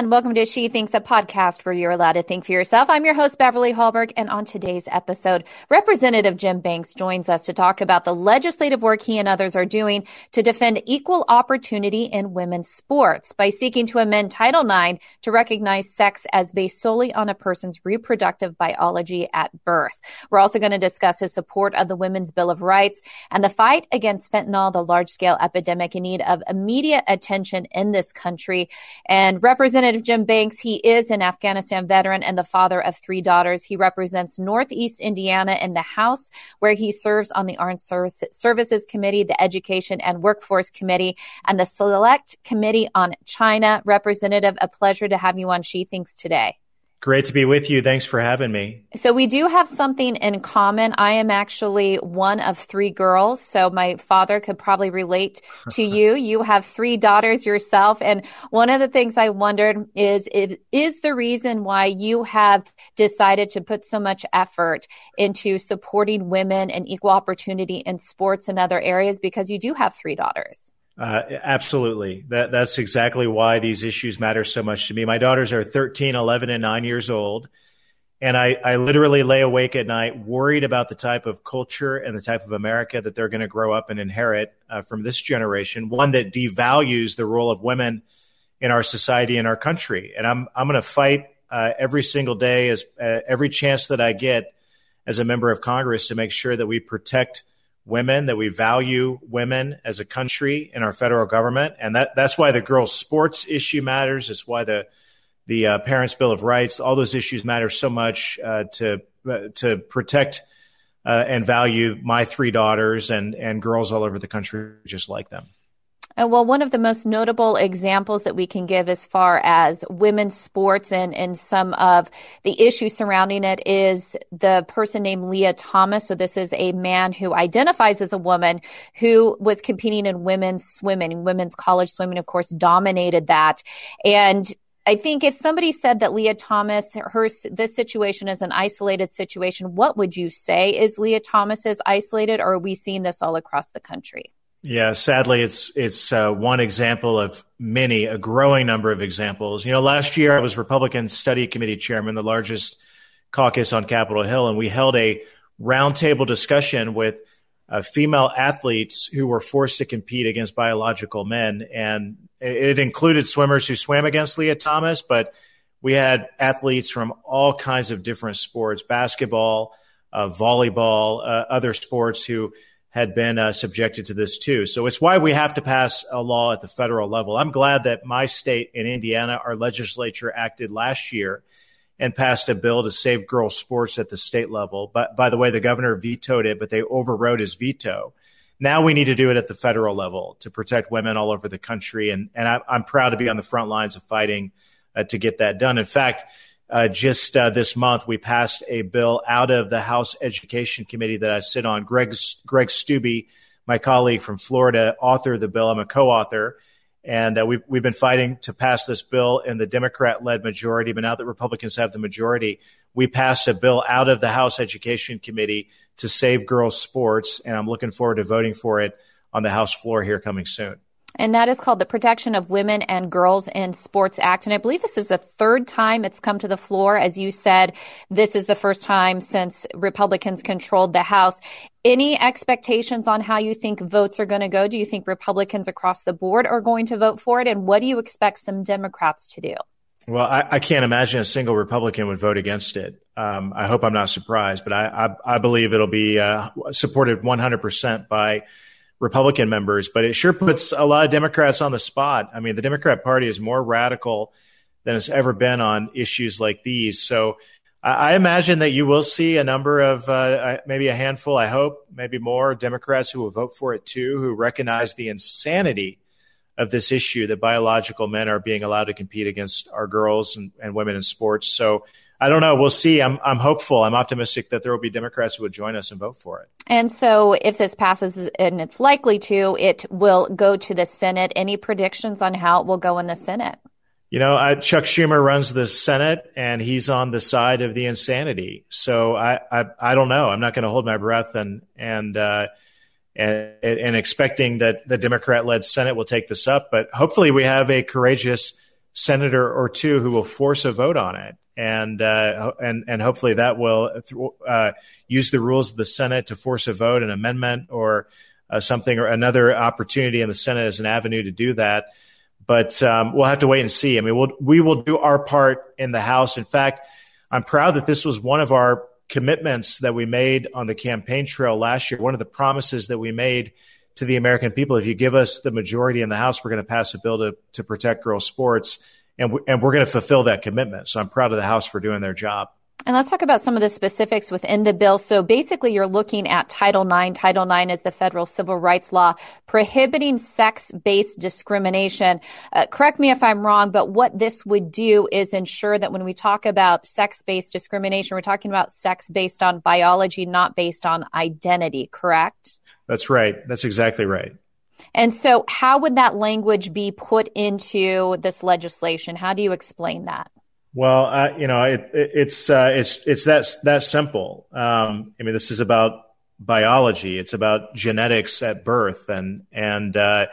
And welcome to She Thinks, a podcast where you're allowed to think for yourself. I'm your host, Beverly Hallberg. And on today's episode, Representative Jim Banks joins us to talk about the legislative work he and others are doing to defend equal opportunity in women's sports by seeking to amend Title IX to recognize sex as based solely on a person's reproductive biology at birth. We're also going to discuss his support of the Women's Bill of Rights and the fight against fentanyl, the large scale epidemic in need of immediate attention in this country. And Representative Representative Jim Banks, he is an Afghanistan veteran and the father of three daughters. He represents Northeast Indiana in the House, where he serves on the Armed Services Committee, the Education and Workforce Committee, and the Select Committee on China. Representative, a pleasure to have you on She Thinks today. Great to be with you. Thanks for having me. So we do have something in common. I am actually one of three girls. So my father could probably relate to you. You have three daughters yourself. And one of the things I wondered is, is the reason why you have decided to put so much effort into supporting women and equal opportunity in sports and other areas because you do have three daughters. Uh, absolutely. That, that's exactly why these issues matter so much to me. My daughters are 13, 11, and 9 years old. And I, I literally lay awake at night worried about the type of culture and the type of America that they're going to grow up and inherit uh, from this generation, one that devalues the role of women in our society and our country. And I'm, I'm going to fight uh, every single day, as uh, every chance that I get as a member of Congress to make sure that we protect women, that we value women as a country in our federal government, and that that's why the girls' sports issue matters. It's why the the uh, Parents' Bill of Rights, all those issues matter so much uh, to uh, to protect uh, and value my three daughters and and girls all over the country just like them. And well, one of the most notable examples that we can give as far as women's sports and, and some of the issues surrounding it is the person named Lia Thomas. So this is a man who identifies as a woman who was competing in women's swimming, women's college swimming, of course, dominated that. And I think if somebody said that Lia Thomas, her this situation is an isolated situation, what would you say? Is Lia Thomas is isolated, or are we seeing this all across the country? Yeah, sadly, it's it's uh, one example of many, a growing number of examples. You know, last year I was Republican Study Committee chairman, the largest caucus on Capitol Hill, and we held a roundtable discussion with uh, female athletes who were forced to compete against biological men, and it included swimmers who swam against Lia Thomas, but we had athletes from all kinds of different sports, basketball, uh, volleyball, uh, other sports who had been uh, subjected to this too. So it's why we have to pass a law at the federal level. I'm glad that my state in Indiana, our legislature acted last year and passed a bill to save girls sports at the state level. But by the way, the governor vetoed it, but they overrode his veto. Now we need to do it at the federal level to protect women all over the country. And, and I, am proud to be on the front lines of fighting uh, to get that done. In fact, uh, just uh, this month, we passed a bill out of the House Education Committee that I sit on. Greg Greg Steube, my colleague from Florida, authored the bill. I'm a co-author, and uh, we've we've been fighting to pass this bill in the Democrat-led majority. But now that Republicans have the majority, we passed a bill out of the House Education Committee to save girls' sports, and I'm looking forward to voting for it on the House floor here coming soon and that is called the Protection of Women and Girls in Sports Act. And I believe this is the third time it's come to the floor. As you said, this is the first time since Republicans controlled the House. Any expectations on how you think votes are going to go? Do you think Republicans across the board are going to vote for it? And what do you expect some Democrats to do? Well, I, I can't imagine a single Republican would vote against it. Um, I hope I'm not surprised, but I, I, I believe it'll be uh, supported 100% by Republican members, but it sure puts a lot of Democrats on the spot. I mean, the Democrat Party is more radical than it's ever been on issues like these. So I, imagine that you will see a number of, uh, maybe a handful, I hope, maybe more Democrats who will vote for it too, who recognize the insanity of this issue that biological men are being allowed to compete against our girls and, and women in sports. So I don't know. We'll see. I'm, I'm hopeful. I'm optimistic that there will be Democrats who would join us and vote for it. And so, if this passes, and it's likely to, it will go to the Senate. Any predictions on how it will go in the Senate? You know, I, Chuck Schumer runs the Senate, and he's on the side of the insanity. So I, I, I don't know. I'm not going to hold my breath and and uh, and, and expecting that the Democrat-led Senate will take this up. But hopefully, we have a courageous senator or two who will force a vote on it. And uh, and and hopefully that will uh, use the rules of the Senate to force a vote, an amendment, or uh, something, or another opportunity in the Senate as an avenue to do that. But um, we'll have to wait and see. I mean, we'll, we will do our part in the House. In fact, I'm proud that this was one of our commitments that we made on the campaign trail last year. One of the promises that we made to the American people: if you give us the majority in the House, we're going to pass a bill to to protect girls' sports, and we, and we're going to fulfill that commitment. So I'm proud of the House for doing their job. And let's talk about some of the specifics within the bill. So basically, you're looking at Title IX. Title IX is the federal civil rights law prohibiting sex based discrimination. Uh, correct me if I'm wrong, but what this would do is ensure that when we talk about sex based discrimination, we're talking about sex based on biology, not based on identity, correct? That's right. That's exactly right. And so, how would that language be put into this legislation? How do you explain that? Well, you know, it, it, it's uh, it's it's that that simple. Um, I mean, this is about biology. It's about genetics at birth, and and uh,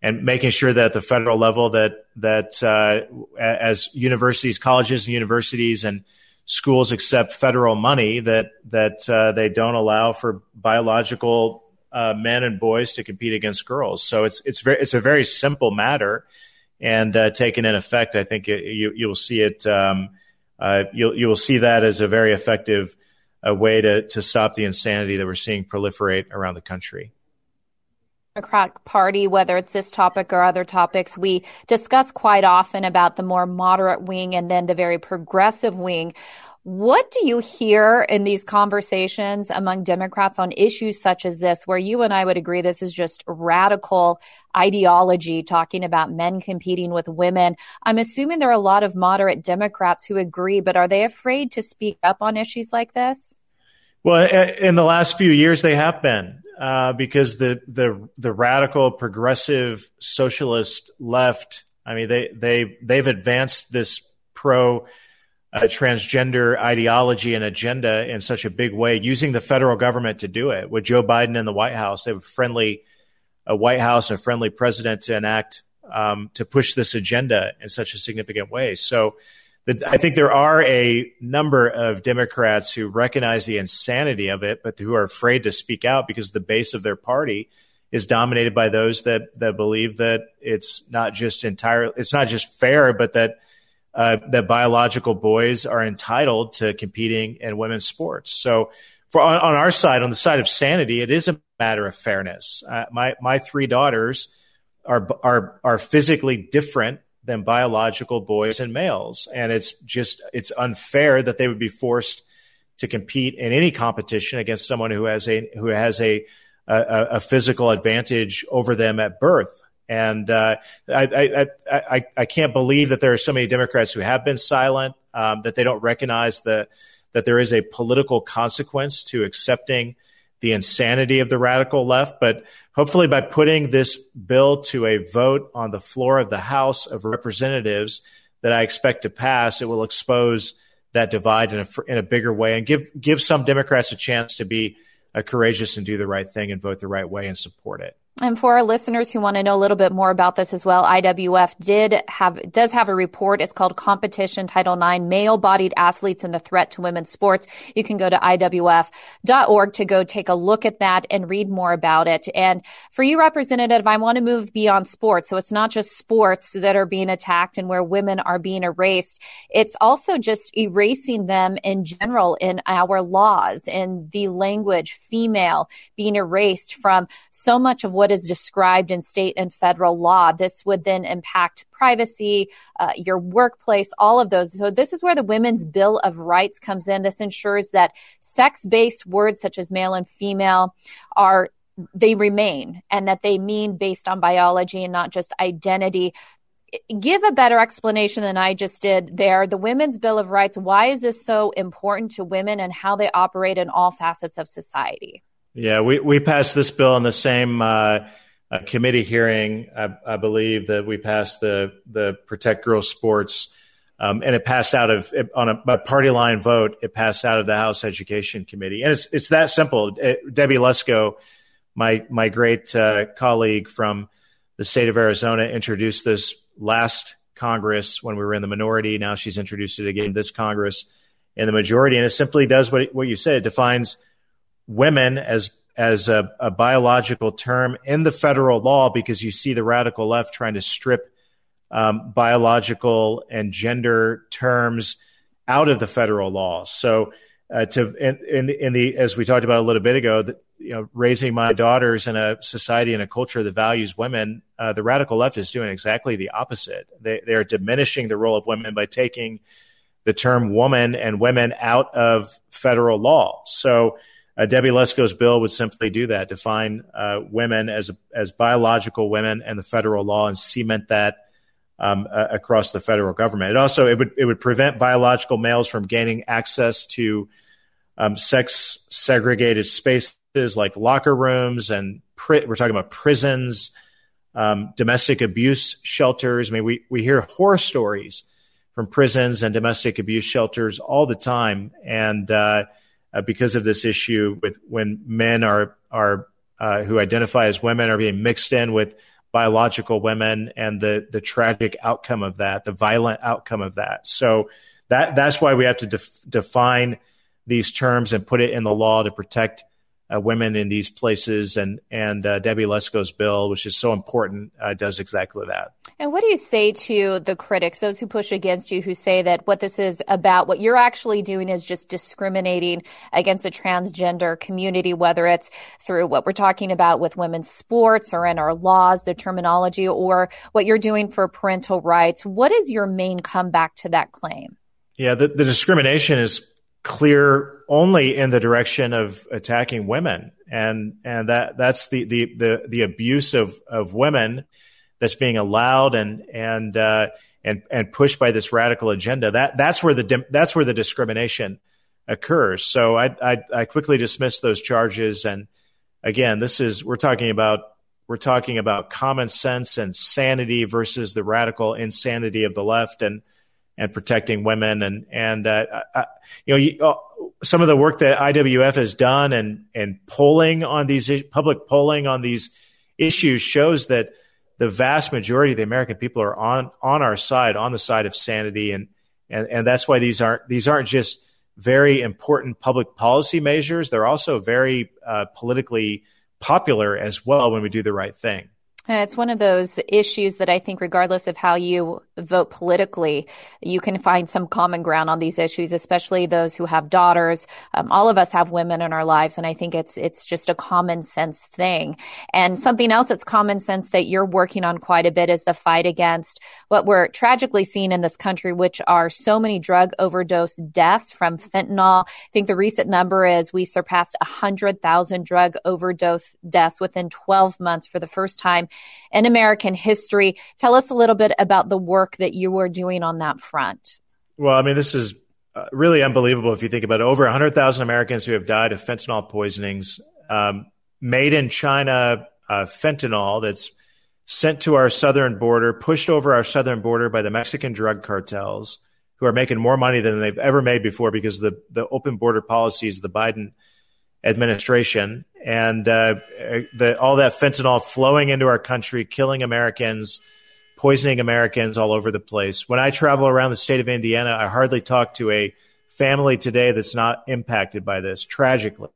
and making sure that at the federal level that that uh, as universities, colleges, and universities and schools accept federal money, that that uh, they don't allow for biological uh, men and boys to compete against girls. So it's it's very it's a very simple matter and uh, taken in effect, I think it, you you will see it. Um, uh, you'll you will see that as a very effective uh, way to to stop the insanity that we're seeing proliferate around the country. Democratic Party, whether it's this topic or other topics, we discuss quite often about the more moderate wing and then the very progressive wing. What do you hear in these conversations among Democrats on issues such as this, where you and I would agree this is just radical ideology talking about men competing with women? I'm assuming there are a lot of moderate Democrats who agree, but are they afraid to speak up on issues like this? Well, in the last few years, they have been uh, because the the the radical progressive socialist left. I mean, they they they've advanced this pro uh, transgender ideology and agenda in such a big way, using the federal government to do it. With Joe Biden in the White House, they have a friendly a White House and a friendly president to enact um, to push this agenda in such a significant way. So, the, I think there are a number of Democrats who recognize the insanity of it, but who are afraid to speak out because the base of their party is dominated by those that that believe that it's not just entirely it's not just fair, but that uh, that biological boys are entitled to competing in women's sports. So, for on, on, our side, on the side of sanity, it is a matter of fairness. Uh, my my three daughters are are are physically different than biological boys and males, and it's just it's unfair that they would be forced to compete in any competition against someone who has a who has a a, a physical advantage over them at birth. And uh, I, I, I, I, can't believe that there are so many Democrats who have been silent, um, that they don't recognize the, that there is a political consequence to accepting the insanity of the radical left. But hopefully, by putting this bill to a vote on the floor of the House of Representatives that I expect to pass, it will expose that divide in a, in a bigger way and give, give some Democrats a chance to be uh, courageous and do the right thing and vote the right way and support it. And for our listeners who want to know a little bit more about this as well, IWF did have, does have a report. It's called Competition Title IX, Male Bodied Athletes and the Threat to Women's Sports. You can go to IWF.org to go take a look at that and read more about it. And for you, Representative, I want to move beyond sports. So it's not just sports that are being attacked and where women are being erased. It's also just erasing them in general in our laws, in the language, female being erased from so much of what is described in state and federal law. This would then impact privacy, uh, your workplace, all of those. So this is where the Women's Bill of Rights comes in. This ensures that sex-based words such as male and female are they remain and that they mean based on biology and not just identity give a better explanation than I just did there. The Women's Bill of Rights, why is this so important to women and how they operate in all facets of society? Yeah, we, we passed this bill in the same uh, uh, committee hearing. I, I, believe that we passed the the Protect Girls Sports, um, and it passed out of it, on a, a, party line vote. It passed out of the House Education Committee, and it's it's that simple. It, Debbie Lesko, my my great uh, colleague from the state of Arizona, introduced this last Congress when we were in the minority. Now she's introduced it again this Congress in the majority, and it simply does what what you said. It defines women as as a, a biological term in the federal law because you see the radical left trying to strip um, biological and gender terms out of the federal law. So, uh, to in, in, the, in the as we talked about a little bit ago, the, you know, raising my daughters in a society and a culture that values women, uh, the radical left is doing exactly the opposite. They they are diminishing the role of women by taking the term woman and women out of federal law. So. Uh, Debbie Lesko's bill would simply do that, define uh, women as as biological women and the federal law, and cement that um, uh, across the federal government. It also it would it would prevent biological males from gaining access to um, sex segregated spaces like locker rooms and pri- we're talking about prisons, um, domestic abuse shelters. I mean, we we hear horror stories from prisons and domestic abuse shelters all the time, and uh, because of this issue with when men are are uh, who identify as women are being mixed in with biological women and the the tragic outcome of that, the violent outcome of that. So that that's why we have to def- define these terms and put it in the law to protect uh, women in these places. And and uh, Debbie Lesko's bill, which is so important, uh, does exactly that. And what do you say to the critics, those who push against you, who say that what this is about, what you're actually doing is just discriminating against the transgender community, whether it's through what we're talking about with women's sports or in our laws, the terminology, or what you're doing for parental rights? What is your main comeback to that claim? Yeah, the, the discrimination is clear only in the direction of attacking women, and and that that's the the the, the abuse of of women that's being allowed and and uh, and and pushed by this radical agenda. That that's where the that's where the discrimination occurs. So I I, I quickly dismiss those charges, and again, this is we're talking about we're talking about common sense and sanity versus the radical insanity of the left, and and protecting women. And and uh, I, you know you, uh, some of the work that IWF has done and and polling on these public polling on these issues shows that the vast majority of the American people are on on our side on the side of sanity. And and and that's why these aren't these aren't just very important public policy measures. They're also very uh, politically popular as well when we do the right thing. It's one of those issues that I think, regardless of how you vote politically, you can find some common ground on these issues, especially those who have daughters. Um, all of us have women in our lives, and I think it's it's just a common sense thing. And something else that's common sense that you're working on quite a bit is the fight against what we're tragically seeing in this country, which are so many drug overdose deaths from fentanyl. I think the recent number is we surpassed 100,000 drug overdose deaths within 12 months for the first time in American history. Tell us a little bit about the work that you are doing on that front. Well, I mean, this is uh, really unbelievable if you think about it. Over 100,000 Americans who have died of fentanyl poisonings, um, made in China uh, fentanyl that's sent to our southern border, pushed over our southern border by the Mexican drug cartels, who are making more money than they've ever made before because the the open border policies of the Biden administration and uh, the, all that fentanyl flowing into our country, killing Americans, poisoning Americans all over the place. When I travel around the state of Indiana, I hardly talk to a family today that's not impacted by this tragically.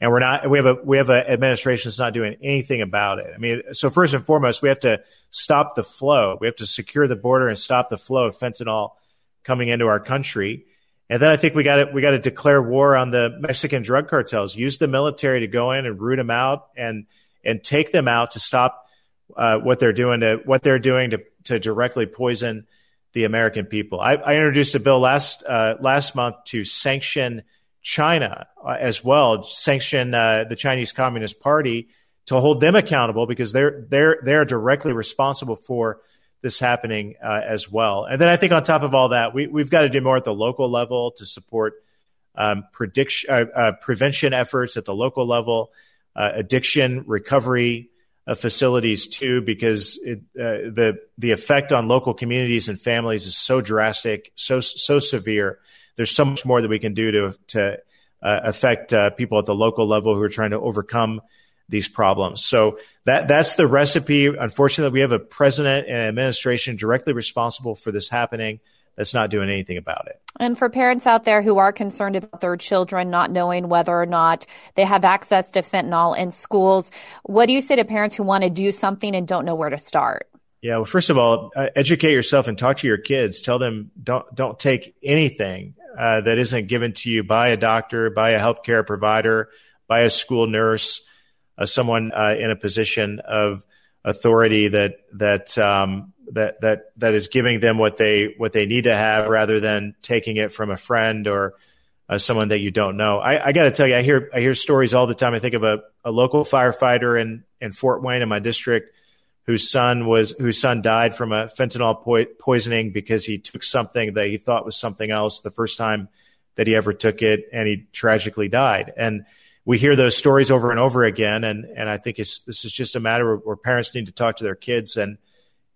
And we're not. We have a we have an administration that's not doing anything about it. I mean, so first and foremost, we have to stop the flow. We have to secure the border and stop the flow of fentanyl coming into our country. And then I think we got to we got to declare war on the Mexican drug cartels. Use the military to go in and root them out and and take them out to stop uh, what they're doing to what they're doing to to directly poison the American people. I, I introduced a bill last uh, last month to sanction China uh, as well, sanction uh, the Chinese Communist Party to hold them accountable because they're they're they're directly responsible for this happening uh, as well. And then I think on top of all that, we, we've got to do more at the local level to support um, prediction, prevention efforts at the local level, addiction recovery uh, facilities too, because it, uh, the the effect on local communities and families is so drastic, so so severe. There's so much more that we can do to to affect people at the local level who are trying to overcome these problems. So that that's the recipe. Unfortunately, we have a president and administration directly responsible for this happening that's not doing anything about it. And for parents out there who are concerned about their children not knowing whether or not they have access to fentanyl in schools, what do you say to parents who want to do something and don't know where to start? Yeah, well, first of all, uh, educate yourself and talk to your kids. Tell them don't don't take anything uh, that isn't given to you by a doctor, by a healthcare provider, by a school nurse, uh, someone uh, in a position of authority that that um, that that that is giving them what they what they need to have rather than taking it from a friend or uh, someone that you don't know. I, I got to tell you, I hear I hear stories all the time. I think of a, a local firefighter in in Fort Wayne in my district whose son was whose son died from a fentanyl po- poisoning because he took something that he thought was something else the first time that he ever took it, and he tragically died. And we hear those stories over and over again, and and I think this is just a matter where parents need to talk to their kids and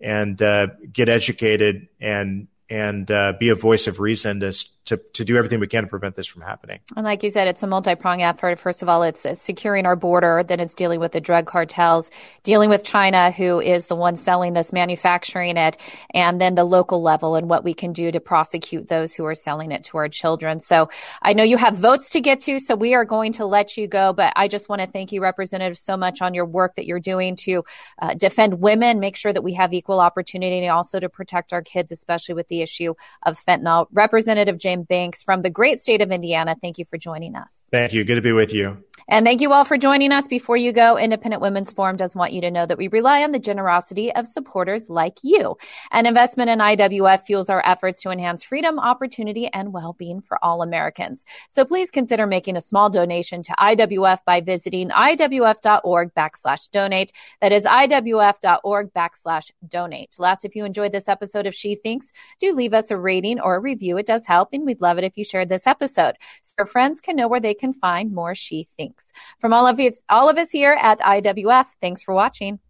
and uh, get educated and and uh, be a voice of reason to, to, to do everything we can to prevent this from happening. And like you said, it's a multi-pronged effort. First of all, it's securing our border. Then it's dealing with the drug cartels, dealing with China, who is the one selling this, manufacturing it, and then the local level and what we can do to prosecute those who are selling it to our children. So I know you have votes to get to, so we are going to let you go. But I just want to thank you, Representative, so much on your work that you're doing to uh, defend women, make sure that we have equal opportunity, and also to protect our kids, especially with the issue of fentanyl. Representative James Banks from the great state of Indiana, thank you for joining us. Thank you. Good to be with you. And thank you all for joining us. Before you go, Independent Women's Forum does want you to know that we rely on the generosity of supporters like you. An investment in IWF fuels our efforts to enhance freedom, opportunity, and well-being for all Americans. So please consider making a small donation to IWF by visiting IWF.org backslash donate. That is IWF.org backslash donate. Last, if you enjoyed this episode of She Thinks, do leave us a rating or a review. It does help, and we'd love it if you shared this episode so friends can know where they can find more She Thinks. From all of, you, all of us here at IWF, thanks for watching.